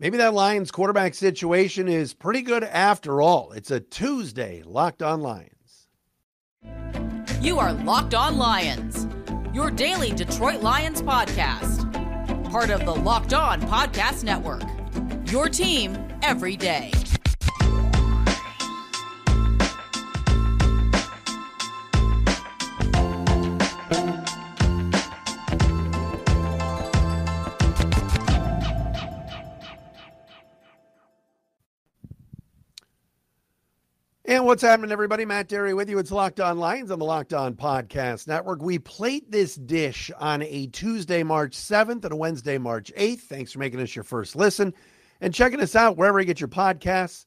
Maybe that Lions quarterback situation is pretty good after all. It's a Tuesday, Locked On Lions. You are Locked On Lions, your daily Detroit Lions podcast. Part of the Locked On Podcast Network. Your team every day. What's happening, everybody? Matt Dery with you. It's Locked On Lions on the Locked On Podcast Network. We plate this dish on a Tuesday, March 7th and a Wednesday, March 8th. Thanks for making us your first listen and checking us out wherever you get your podcasts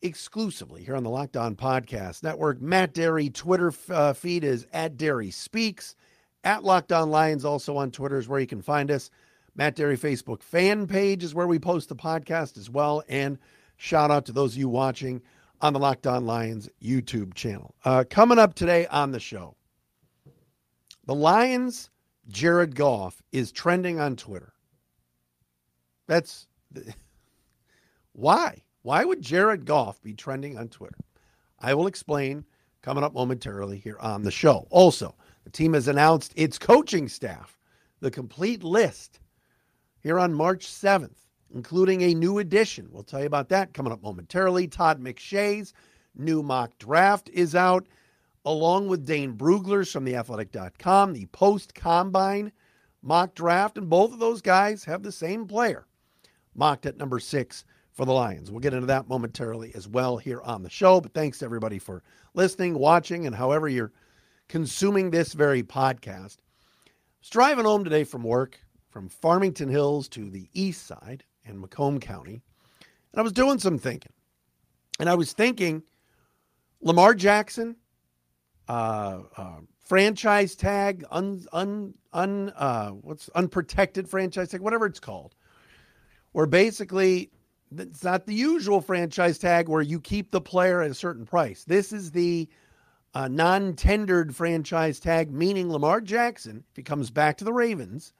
exclusively here on the Locked On Podcast Network. Matt Dery Twitter uh, feed is at Dery Speaks. At Locked On Lions, also on Twitter, is where you can find us. Matt Dery Facebook fan page is where we post the podcast as well. And shout out to those of you watching on the Locked On Lions YouTube channel. Uh, coming up today on the show, the Lions, Jared Goff is trending on Twitter. That's why. Why would Jared Goff be trending on Twitter? I will explain coming up momentarily here on the show. Also, the team has announced its coaching staff, the complete list, here on March 7th including a new edition. We'll tell you about that coming up momentarily. Todd McShay's new mock draft is out, along with Dane Brugler's from theathletic.com, the post combine mock draft. And both of those guys have the same player mocked at number six for the Lions. We'll get into that momentarily as well here on the show. But thanks to everybody for listening, watching, and however you're consuming this very podcast. Was driving home today from work from Farmington Hills to the east side in Macomb County. And I was doing some thinking. And I was thinking Lamar Jackson, uh, uh, franchise tag, un, un, un, uh, what's unprotected franchise tag, whatever it's called, where basically it's not the usual franchise tag where you keep the player at a certain price. This is the uh, non tendered franchise tag, meaning Lamar Jackson, if he comes back to the Ravens,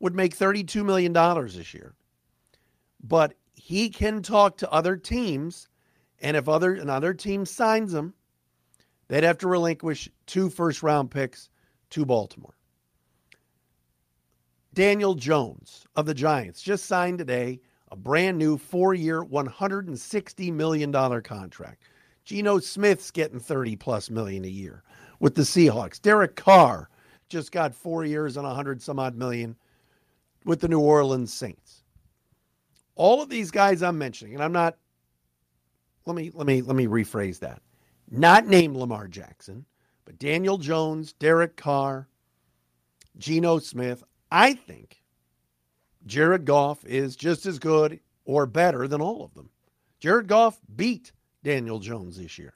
would make $32 million this year but he can talk to other teams, and if other another team signs him, they'd have to relinquish two first round picks to Baltimore. Daniel Jones of the Giants just signed today a brand new four year, $160 million contract. Geno Smith's getting 30 plus million a year with the Seahawks. Derek Carr just got four years and 100 some odd million with the New Orleans Saints all of these guys I'm mentioning, and I'm not let me let me let me rephrase that. Not name Lamar Jackson, but Daniel Jones, Derek Carr, Geno Smith. I think Jared Goff is just as good or better than all of them. Jared Goff beat Daniel Jones this year.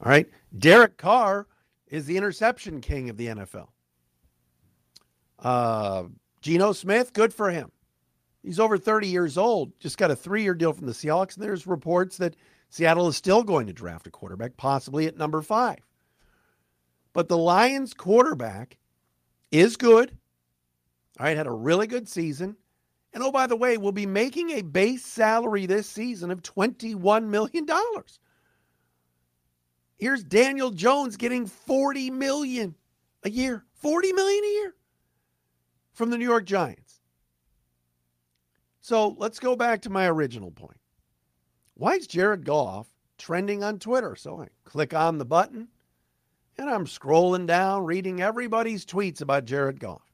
All right. Derek Carr is the interception king of the NFL. Uh, Geno Smith, good for him. He's over 30 years old, just got a three year deal from the Seahawks. And there's reports that Seattle is still going to draft a quarterback, possibly at number five. But the Lions quarterback is good. All right, had a really good season. And oh, by the way, will be making a base salary this season of $21 million. Here's Daniel Jones getting 40 million a year. 40 million a year from the New York Giants. So let's go back to my original point. Why is Jared Goff trending on Twitter? So I click on the button and I'm scrolling down, reading everybody's tweets about Jared Goff.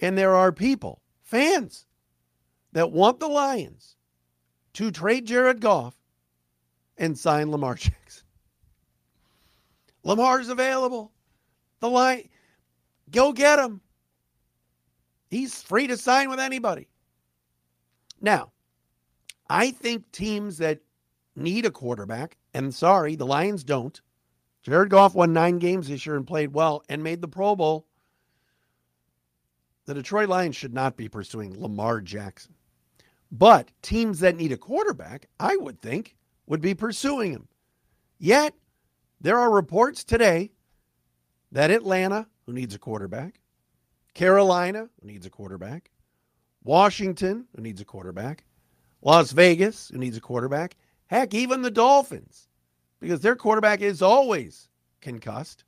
And there are people, fans, that want the Lions to trade Jared Goff and sign Lamar Jackson. Lamar's available. The line, go get him. He's free to sign with anybody. Now, I think teams that need a quarterback, and sorry, the Lions don't. Jared Goff won nine games this year and played well and made the Pro Bowl. The Detroit Lions should not be pursuing Lamar Jackson. But teams that need a quarterback, I would think, would be pursuing him. Yet, there are reports today that Atlanta, who needs a quarterback, Carolina who needs a quarterback. Washington, who needs a quarterback, Las Vegas, who needs a quarterback, heck, even the Dolphins, because their quarterback is always concussed.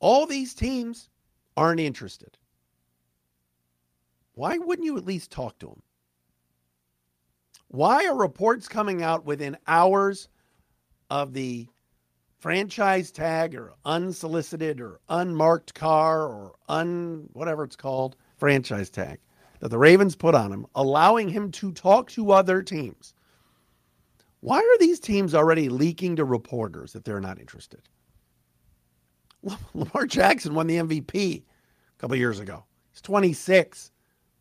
All these teams aren't interested. Why wouldn't you at least talk to them? Why are reports coming out within hours of the franchise tag or unsolicited or unmarked car or un whatever it's called franchise tag that the Ravens put on him, allowing him to talk to other teams? Why are these teams already leaking to reporters that they're not interested? Lamar Jackson won the MVP a couple years ago. He's 26.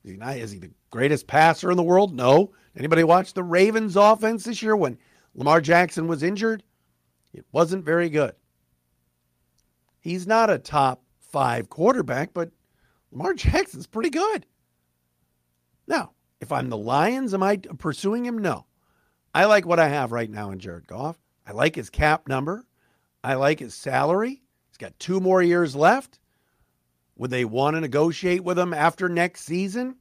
Is he, not, is he the greatest passer in the world? No. Anybody watch the Ravens offense this year when Lamar Jackson was injured? It wasn't very good. He's not a top five quarterback, but Lamar Jackson's pretty good. Now, if I'm the Lions, am I pursuing him? No. I like what I have right now in Jared Goff. I like his cap number. I like his salary. He's got two more years left. Would they want to negotiate with him after next season?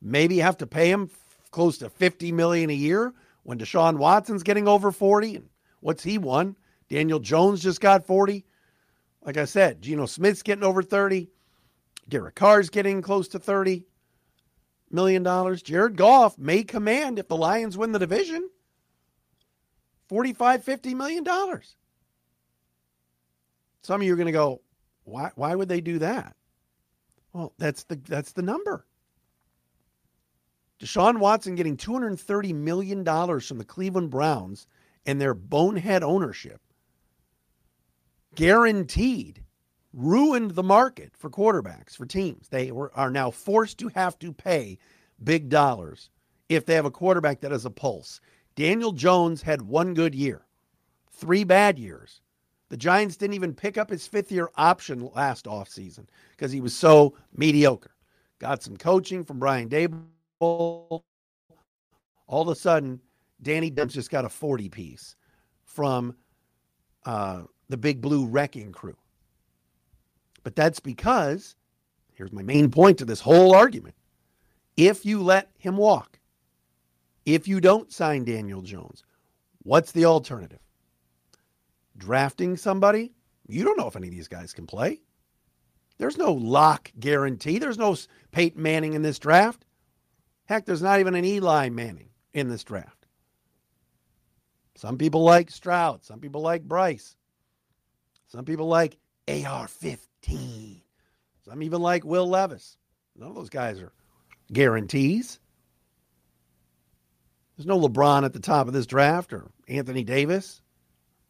Maybe have to pay him close to 50 million a year when Deshaun Watson's getting over 40 and what's he won? Daniel Jones just got 40. Like I said, Geno Smith's getting over 30. Derek Carr's getting close to 30 million dollars. Jared Goff may command if the Lions win the division 45 50 million dollars. Some of you are going to go, why why would they do that? Well, that's the that's the number. Deshaun Watson getting $230 million from the Cleveland Browns and their bonehead ownership guaranteed ruined the market for quarterbacks, for teams. They were, are now forced to have to pay big dollars if they have a quarterback that has a pulse. Daniel Jones had one good year, three bad years. The Giants didn't even pick up his fifth year option last offseason because he was so mediocre. Got some coaching from Brian Daboll. All of a sudden, Danny Dimes just got a 40 piece from uh, the Big Blue Wrecking Crew. But that's because, here's my main point to this whole argument. If you let him walk, if you don't sign Daniel Jones, what's the alternative? Drafting somebody? You don't know if any of these guys can play. There's no lock guarantee. There's no Peyton Manning in this draft. Heck, there's not even an Eli Manning in this draft. Some people like Stroud. Some people like Bryce. Some people like AR 15. Some even like Will Levis. None of those guys are guarantees. There's no LeBron at the top of this draft or Anthony Davis,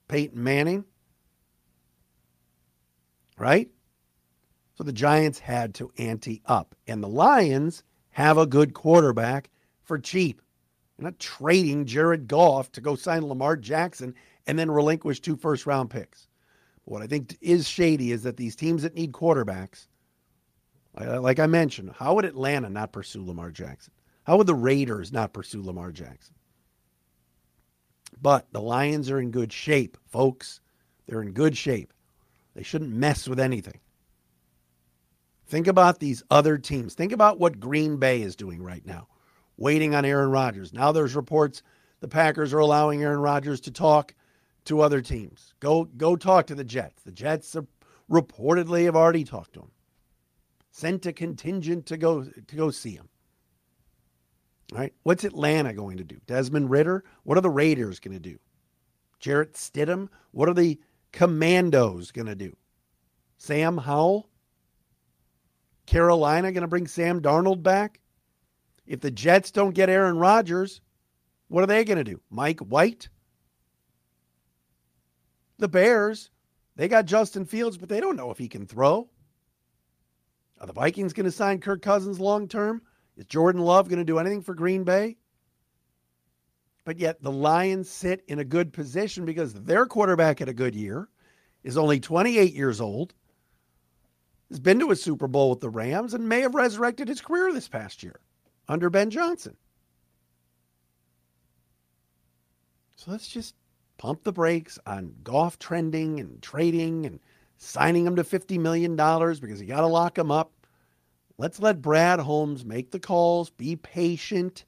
Peyton Manning. Right? So the Giants had to ante up. And the Lions have a good quarterback for cheap. You're not trading Jared Goff to go sign Lamar Jackson and then relinquish two first round picks. What I think is shady is that these teams that need quarterbacks, like I mentioned, how would Atlanta not pursue Lamar Jackson? How would the Raiders not pursue Lamar Jackson? But the Lions are in good shape, folks. They're in good shape. They shouldn't mess with anything. Think about these other teams. Think about what Green Bay is doing right now, waiting on Aaron Rodgers. Now there's reports the Packers are allowing Aaron Rodgers to talk to other teams. Go go talk to the Jets. The Jets are, reportedly have already talked to him. Sent a contingent to go to go see him. All right. What's Atlanta going to do? Desmond Ridder? What are the Raiders going to do? Jarrett Stidham? What are the Commandos going to do? Sam Howell? Carolina going to bring Sam Darnold back? If the Jets don't get Aaron Rodgers, what are they going to do? Mike White? The Bears, they got Justin Fields, but they don't know if he can throw. Are the Vikings going to sign Kirk Cousins long term? Is Jordan Love going to do anything for Green Bay? But yet the Lions sit in a good position because their quarterback had a good year, is only 28 years old, has been to a Super Bowl with the Rams, and may have resurrected his career this past year under Ben Johnson. So let's just pump the brakes on Goff trending and trading and signing him to $50 million because you got to lock him up. Let's let Brad Holmes make the calls, be patient.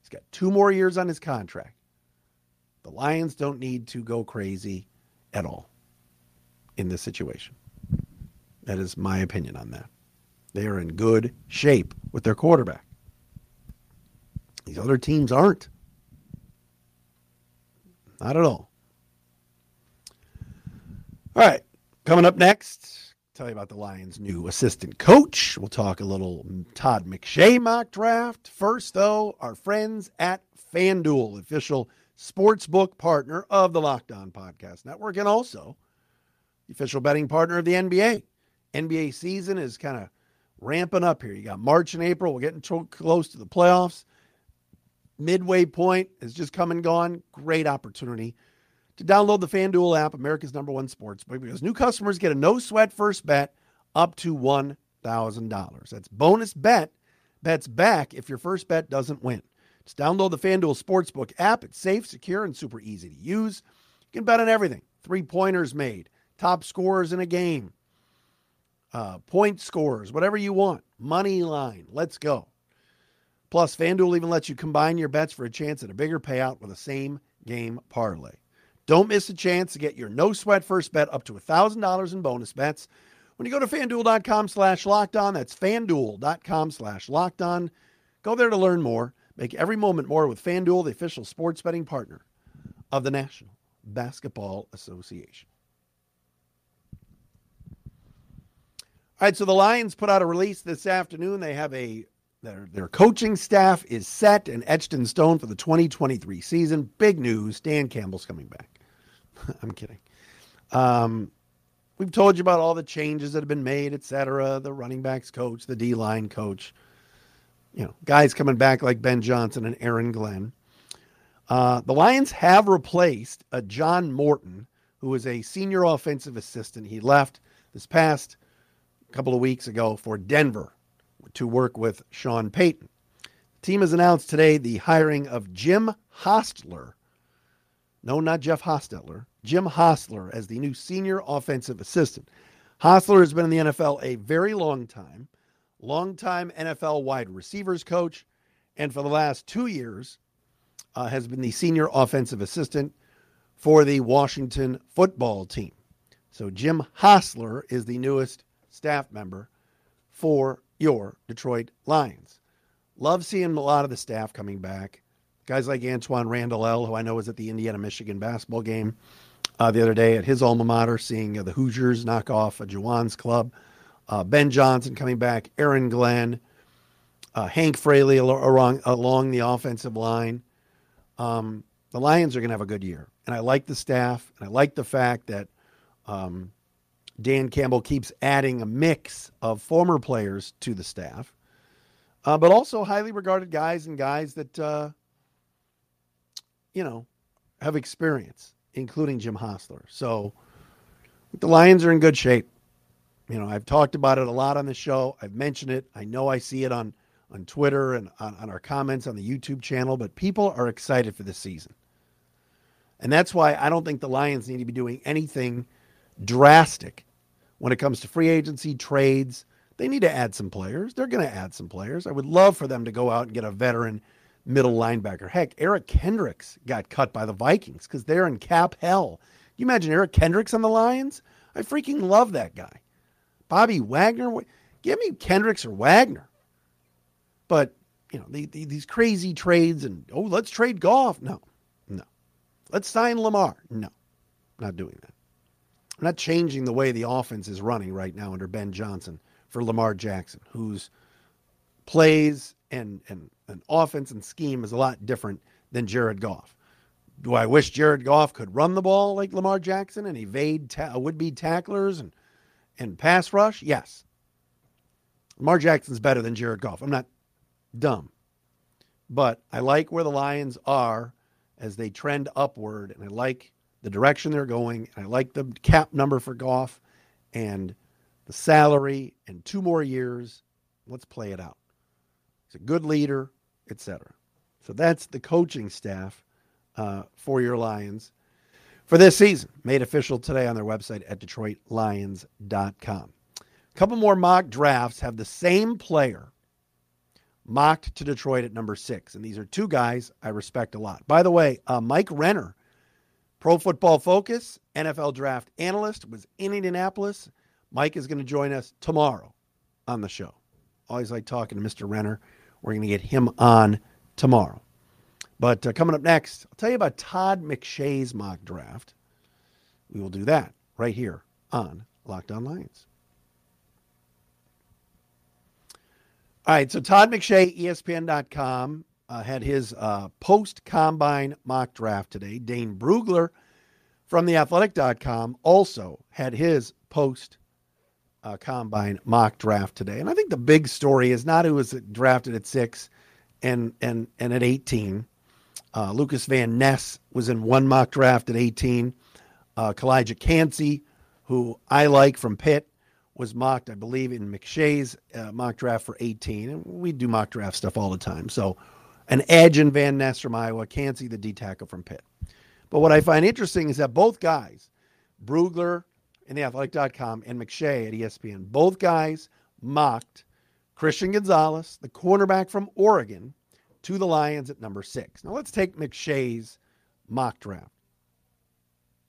He's got two more years on his contract. The Lions don't need to go crazy at all in this situation. That is my opinion on that. They are in good shape with their quarterback. These other teams aren't. Not at all. All right. Coming up next, tell you about the Lions' new assistant coach. We'll talk a little Todd McShay mock draft. First, though, our friends at FanDuel, official sportsbook partner of the Locked On Podcast Network, and also the official betting partner of the NBA. NBA season is kind of ramping up here. You got March and April. We're getting close to the playoffs. Midway point has just come and gone. Great opportunity to download the FanDuel app, America's number one sports book, because new customers get a no sweat first bet up to $1,000. That's bonus bet. Bets back if your first bet doesn't win. Just download the FanDuel Sportsbook app. It's safe, secure, and super easy to use. You can bet on everything three pointers made, top scorers in a game, uh, point scores, whatever you want, money line. Let's go. Plus, FanDuel even lets you combine your bets for a chance at a bigger payout with a same game parlay. Don't miss a chance to get your no sweat first bet up to $1,000 in bonus bets when you go to fanduel.com slash locked on. That's fanduel.com slash locked on. Go there to learn more. Make every moment more with FanDuel, the official sports betting partner of the National Basketball Association. All right, so the Lions put out a release this afternoon. They have a their their coaching staff is set and etched in stone for the 2023 season. Big news: Dan Campbell's coming back. I'm kidding. Um, we've told you about all the changes that have been made, et cetera. The running backs coach, the D line coach, you know, guys coming back like Ben Johnson and Aaron Glenn. Uh, the Lions have replaced a John Morton, who was a senior offensive assistant. He left this past couple of weeks ago for Denver to work with Sean Payton. The team has announced today the hiring of Jim Hostler. No, not Jeff Hostetler. Jim Hostler as the new senior offensive assistant. Hostler has been in the NFL a very long time, longtime NFL wide receivers coach, and for the last two years uh, has been the senior offensive assistant for the Washington football team. So Jim Hostler is the newest staff member for your Detroit Lions. Love seeing a lot of the staff coming back. Guys like Antoine Randle El, who I know was at the Indiana Michigan basketball game uh, the other day at his alma mater, seeing uh, the Hoosiers knock off a Juwan's club. Uh, ben Johnson coming back, Aaron Glenn, uh, Hank Fraley along, along the offensive line. Um, the Lions are going to have a good year. And I like the staff, and I like the fact that um, Dan Campbell keeps adding a mix of former players to the staff, uh, but also highly regarded guys and guys that, uh, you know, have experience, including Jim Hostler. So the Lions are in good shape. You know, I've talked about it a lot on the show. I've mentioned it. I know I see it on on Twitter and on, on our comments on the YouTube channel, but people are excited for this season. And that's why I don't think the Lions need to be doing anything drastic when it comes to free agency, trades. They need to add some players. They're going to add some players. I would love for them to go out and get a veteran middle linebacker. Heck, Eric Kendricks got cut by the Vikings because they're in cap hell. You imagine Eric Kendricks on the Lions? I freaking love that guy. Bobby Wagner, give me Kendricks or Wagner. But you know the, the, these crazy trades and oh let's trade Goff. No, no. Let's sign Lamar. No, not doing that. I'm not changing the way the offense is running right now under Ben Johnson for Lamar Jackson, whose plays and, and, and offense and scheme is a lot different than Jared Goff. Do I wish Jared Goff could run the ball like Lamar Jackson and evade ta- would-be tacklers and and pass rush? Yes. Lamar Jackson's better than Jared Goff. I'm not dumb. But I like where the Lions are as they trend upward, and I like the direction they're going. And I like the cap number for Goff and the salary and two more years. Let's play it out. He's a good leader, etc. So that's the coaching staff uh, for your Lions for this season, made official today on their website at DetroitLions.com. A couple more mock drafts have the same player mocked to Detroit at number six. And these are two guys I respect a lot. By the way, uh, Mike Renner, Pro Football Focus, NFL draft analyst, was in Indianapolis. Mike is going to join us tomorrow on the show. Always like talking to Mr. Renner. We're going to get him on tomorrow. But uh, coming up next, I'll tell you about Todd McShay's mock draft. We will do that right here on Locked On Lions. All right, so Todd McShay, ESPN.com, uh, had his uh, post combine mock draft today. Dane Brugler from theathletic.com also had his post uh, combine mock draft today. And I think the big story is not who was drafted at six and and and at 18. Uh, Lucas Van Ness was in one mock draft at 18. Uh, Calijah Kancey, who I like from Pitt, was mocked, I believe, in McShay's uh, mock draft for 18. And we do mock draft stuff all the time. So an edge in Van Ness from Iowa, Kancey, the D tackle from Pitt. But what I find interesting is that both guys, Brugler in the athletic.com and McShay at ESPN, both guys mocked Christian Gonzalez, the cornerback from Oregon, to the Lions at number six. Now let's take McShay's mock draft.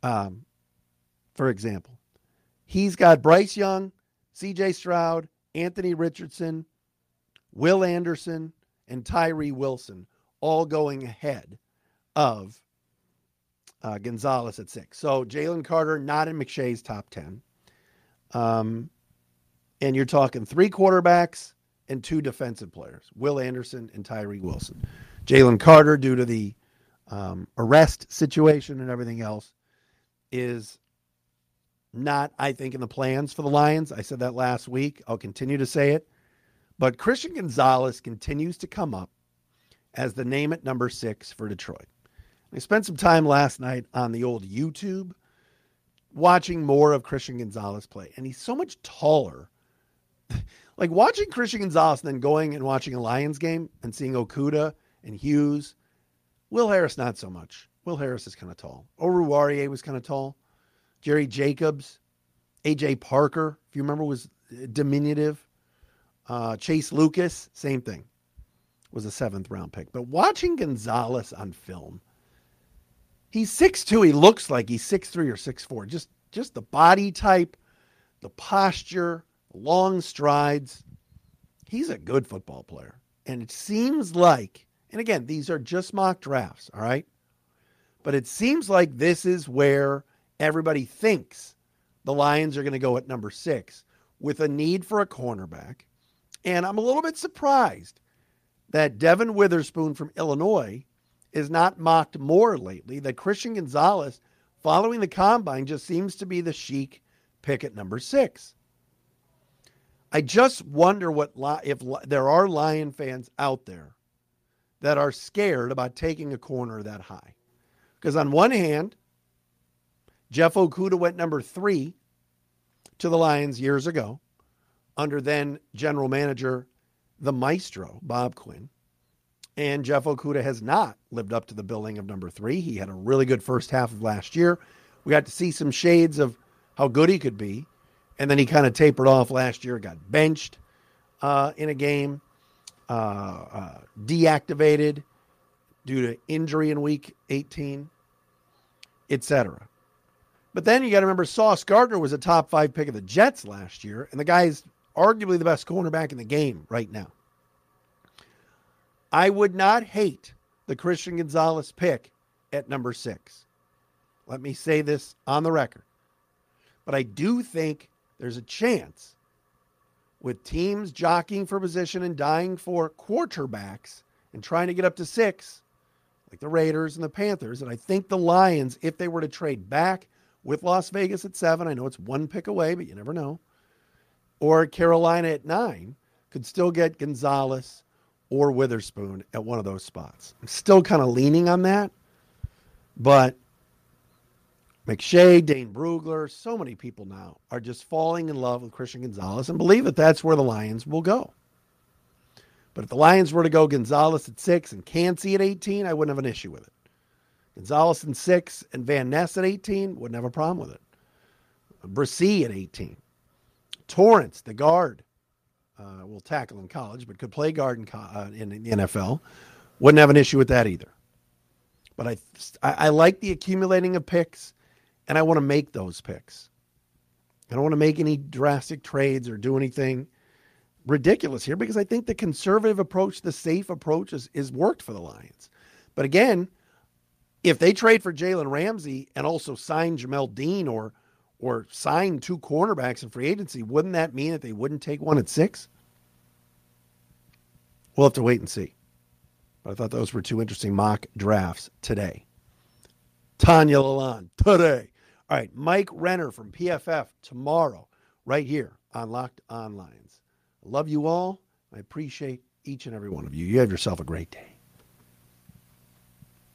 Um, for example, he's got Bryce Young, CJ Stroud, Anthony Richardson, Will Anderson, and Tyree Wilson all going ahead of uh, Gonzalez at six. So Jalen Carter not in McShay's top 10. Um, and you're talking three quarterbacks and two defensive players, Will Anderson and Tyree Wilson. Jalen Carter, due to the um, arrest situation and everything else, is not, I think, in the plans for the Lions. I said that last week. I'll continue to say it. But Christian Gonzalez continues to come up as the name at number six for Detroit. I spent some time last night on the old YouTube watching more of Christian Gonzalez play, and he's so much taller. like watching Christian Gonzalez and then going and watching a Lions game and seeing Okudah and Hughes. Will Harris, not so much. Will Harris is kind of tall. Oruwariye was kind of tall. Jerry Jacobs, AJ Parker, if you remember, was uh, diminutive. Uh, Chase Lucas, same thing, was a seventh round pick. But watching Gonzalez on film, he's six two. He looks like he's six three or six four. Just just the body type, the posture, long strides. He's a good football player. And it seems like, and again, these are just mock drafts, all right? But it seems like this is where everybody thinks the Lions are going to go at number six with a need for a cornerback. And I'm a little bit surprised that Devin Witherspoon from Illinois is not mocked more lately, that Christian Gonzalez, following the combine, just seems to be the chic pick at number six. I just wonder what if there are Lion fans out there that are scared about taking a corner that high. Because on one hand, Jeff Okudah went number three to the Lions years ago under then general manager, the maestro, Bob Quinn. And Jeff Okudah has not lived up to the billing of number three. He had a really good first half of last year. We got to see some shades of how good he could be. And then he kind of tapered off last year, got benched uh, in a game, uh, uh, deactivated due to injury in week 18, etc. But then you got to remember Sauce Gardner was a top five pick of the Jets last year, and the guy is arguably the best cornerback in the game right now. I would not hate the Christian Gonzalez pick at number six. Let me say this on the record. But I do think there's a chance with teams jockeying for position and dying for quarterbacks and trying to get up to six, like the Raiders and the Panthers. And I think the Lions, if they were to trade back with Las Vegas at seven. I know it's one pick away, but you never know. Or Carolina at nine could still get Gonzalez or Witherspoon at one of those spots. I'm still kind of leaning on that, but McShay, Dane Brugler, so many people now are just falling in love with Christian Gonzalez and believe that that's where the Lions will go. But if the Lions were to go Gonzalez at six and Kancey at 18, I wouldn't have an issue with it. Gonzalez in six and Van Ness at 18, wouldn't have a problem with it. Bresee at 18. Torrence, the guard, uh, will tackle in college, but could play guard in, uh, in the NFL. Wouldn't have an issue with that either. But I, I, I like the accumulating of picks, and I want to make those picks. I don't want to make any drastic trades or do anything ridiculous here because I think the conservative approach, the safe approach, is, is worked for the Lions. But again, if they trade for Jalen Ramsey and also sign Jamel Dean or or sign two cornerbacks in free agency, wouldn't that mean that they wouldn't take one at six? We'll have to wait and see. But I thought those were two interesting mock drafts today. Tanya Lalonde today. All right, Mike Renner from PFF tomorrow, right here on Locked On Lions. Love you all. I appreciate each and every one of you. You have yourself a great day.